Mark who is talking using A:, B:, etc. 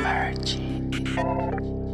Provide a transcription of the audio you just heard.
A: Emerging.